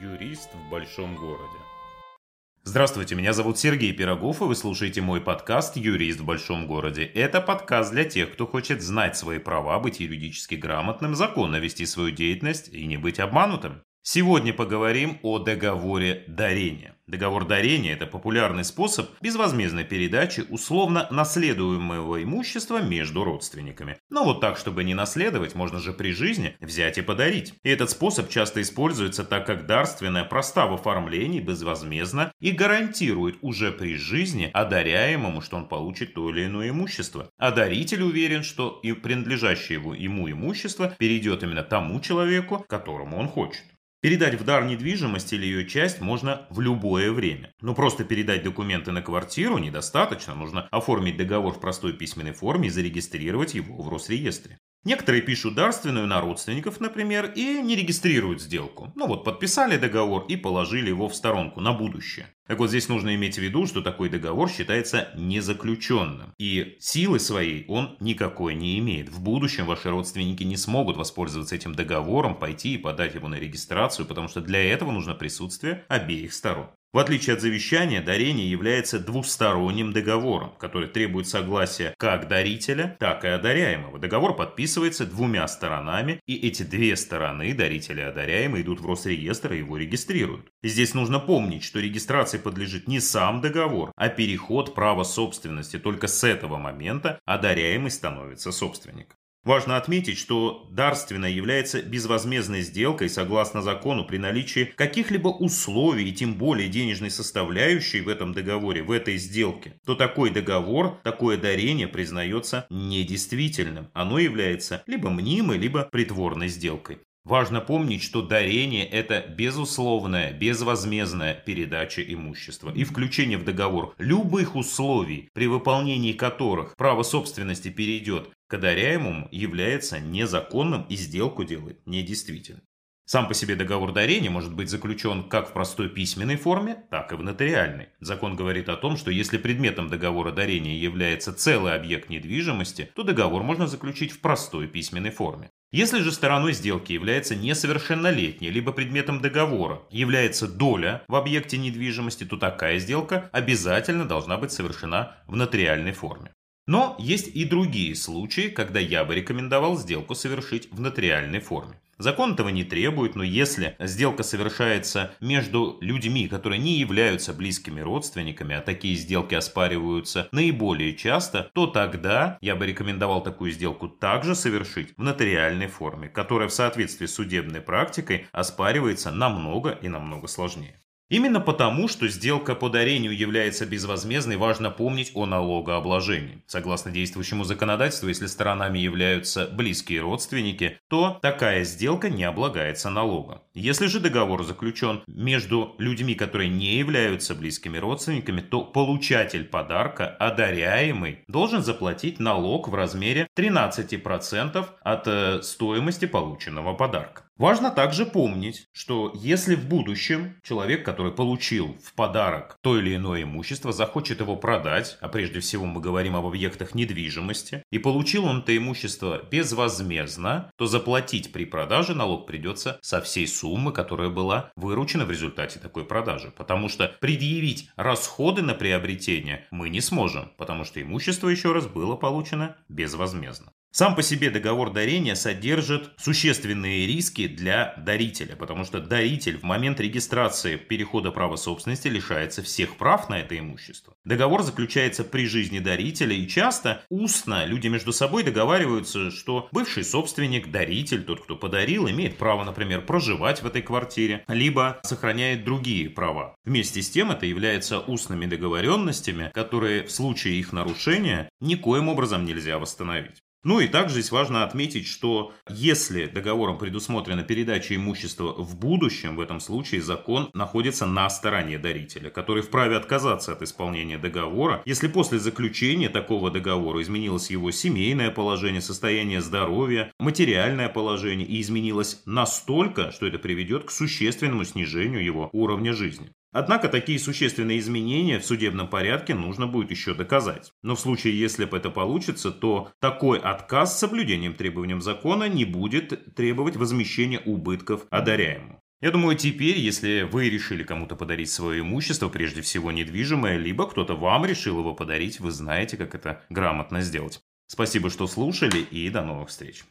Юрист в большом городе. Здравствуйте, меня зовут Сергей Пирогов, и вы слушаете мой подкаст «Юрист в большом городе». Это подкаст для тех, кто хочет знать свои права, быть юридически грамотным, законно вести свою деятельность и не быть обманутым. Сегодня поговорим о договоре дарения. Договор дарения – это популярный способ безвозмездной передачи условно наследуемого имущества между родственниками. Но вот так, чтобы не наследовать, можно же при жизни взять и подарить. И этот способ часто используется, так как дарственная проста в оформлении, безвозмездно и гарантирует уже при жизни одаряемому, что он получит то или иное имущество. А даритель уверен, что и принадлежащее ему имущество перейдет именно тому человеку, которому он хочет. Передать в дар недвижимость или ее часть можно в любое время. Но просто передать документы на квартиру недостаточно, нужно оформить договор в простой письменной форме и зарегистрировать его в Росреестре. Некоторые пишут дарственную на родственников, например, и не регистрируют сделку. Ну вот, подписали договор и положили его в сторонку на будущее. Так вот, здесь нужно иметь в виду, что такой договор считается незаключенным. И силы своей он никакой не имеет. В будущем ваши родственники не смогут воспользоваться этим договором, пойти и подать его на регистрацию, потому что для этого нужно присутствие обеих сторон. В отличие от завещания, дарение является двусторонним договором, который требует согласия как дарителя, так и одаряемого. Договор подписывается двумя сторонами, и эти две стороны, даритель и одаряемый, идут в Росреестр и его регистрируют. Здесь нужно помнить, что регистрации подлежит не сам договор, а переход права собственности. Только с этого момента одаряемый становится собственником. Важно отметить, что дарственная является безвозмездной сделкой согласно закону при наличии каких-либо условий и тем более денежной составляющей в этом договоре, в этой сделке, то такой договор, такое дарение признается недействительным. Оно является либо мнимой, либо притворной сделкой. Важно помнить, что дарение – это безусловная, безвозмездная передача имущества и включение в договор любых условий, при выполнении которых право собственности перейдет к одаряемому, является незаконным и сделку делает недействительной. Сам по себе договор дарения может быть заключен как в простой письменной форме, так и в нотариальной. Закон говорит о том, что если предметом договора дарения является целый объект недвижимости, то договор можно заключить в простой письменной форме. Если же стороной сделки является несовершеннолетний, либо предметом договора является доля в объекте недвижимости, то такая сделка обязательно должна быть совершена в нотариальной форме. Но есть и другие случаи, когда я бы рекомендовал сделку совершить в нотариальной форме. Закон этого не требует, но если сделка совершается между людьми, которые не являются близкими родственниками, а такие сделки оспариваются наиболее часто, то тогда я бы рекомендовал такую сделку также совершить в нотариальной форме, которая в соответствии с судебной практикой оспаривается намного и намного сложнее. Именно потому, что сделка по дарению является безвозмездной, важно помнить о налогообложении. Согласно действующему законодательству, если сторонами являются близкие родственники, то такая сделка не облагается налогом. Если же договор заключен между людьми, которые не являются близкими родственниками, то получатель подарка, одаряемый, должен заплатить налог в размере 13% от э, стоимости полученного подарка. Важно также помнить, что если в будущем человек, который получил в подарок то или иное имущество, захочет его продать, а прежде всего мы говорим об объектах недвижимости, и получил он это имущество безвозмездно, то заплатить при продаже налог придется со всей суммы, которая была выручена в результате такой продажи. Потому что предъявить расходы на приобретение мы не сможем, потому что имущество, еще раз, было получено безвозмездно. Сам по себе договор дарения содержит существенные риски для дарителя, потому что даритель в момент регистрации перехода права собственности лишается всех прав на это имущество. Договор заключается при жизни дарителя и часто устно люди между собой договариваются, что бывший собственник, даритель, тот, кто подарил, имеет право, например, проживать в этой квартире, либо сохраняет другие права. Вместе с тем это является устными договоренностями, которые в случае их нарушения никоим образом нельзя восстановить. Ну и также здесь важно отметить, что если договором предусмотрена передача имущества в будущем, в этом случае закон находится на стороне дарителя, который вправе отказаться от исполнения договора, если после заключения такого договора изменилось его семейное положение, состояние здоровья, материальное положение и изменилось настолько, что это приведет к существенному снижению его уровня жизни. Однако такие существенные изменения в судебном порядке нужно будет еще доказать. Но в случае, если бы это получится, то такой отказ с соблюдением требованиям закона не будет требовать возмещения убытков одаряемому. Я думаю, теперь, если вы решили кому-то подарить свое имущество, прежде всего недвижимое, либо кто-то вам решил его подарить, вы знаете, как это грамотно сделать. Спасибо, что слушали, и до новых встреч.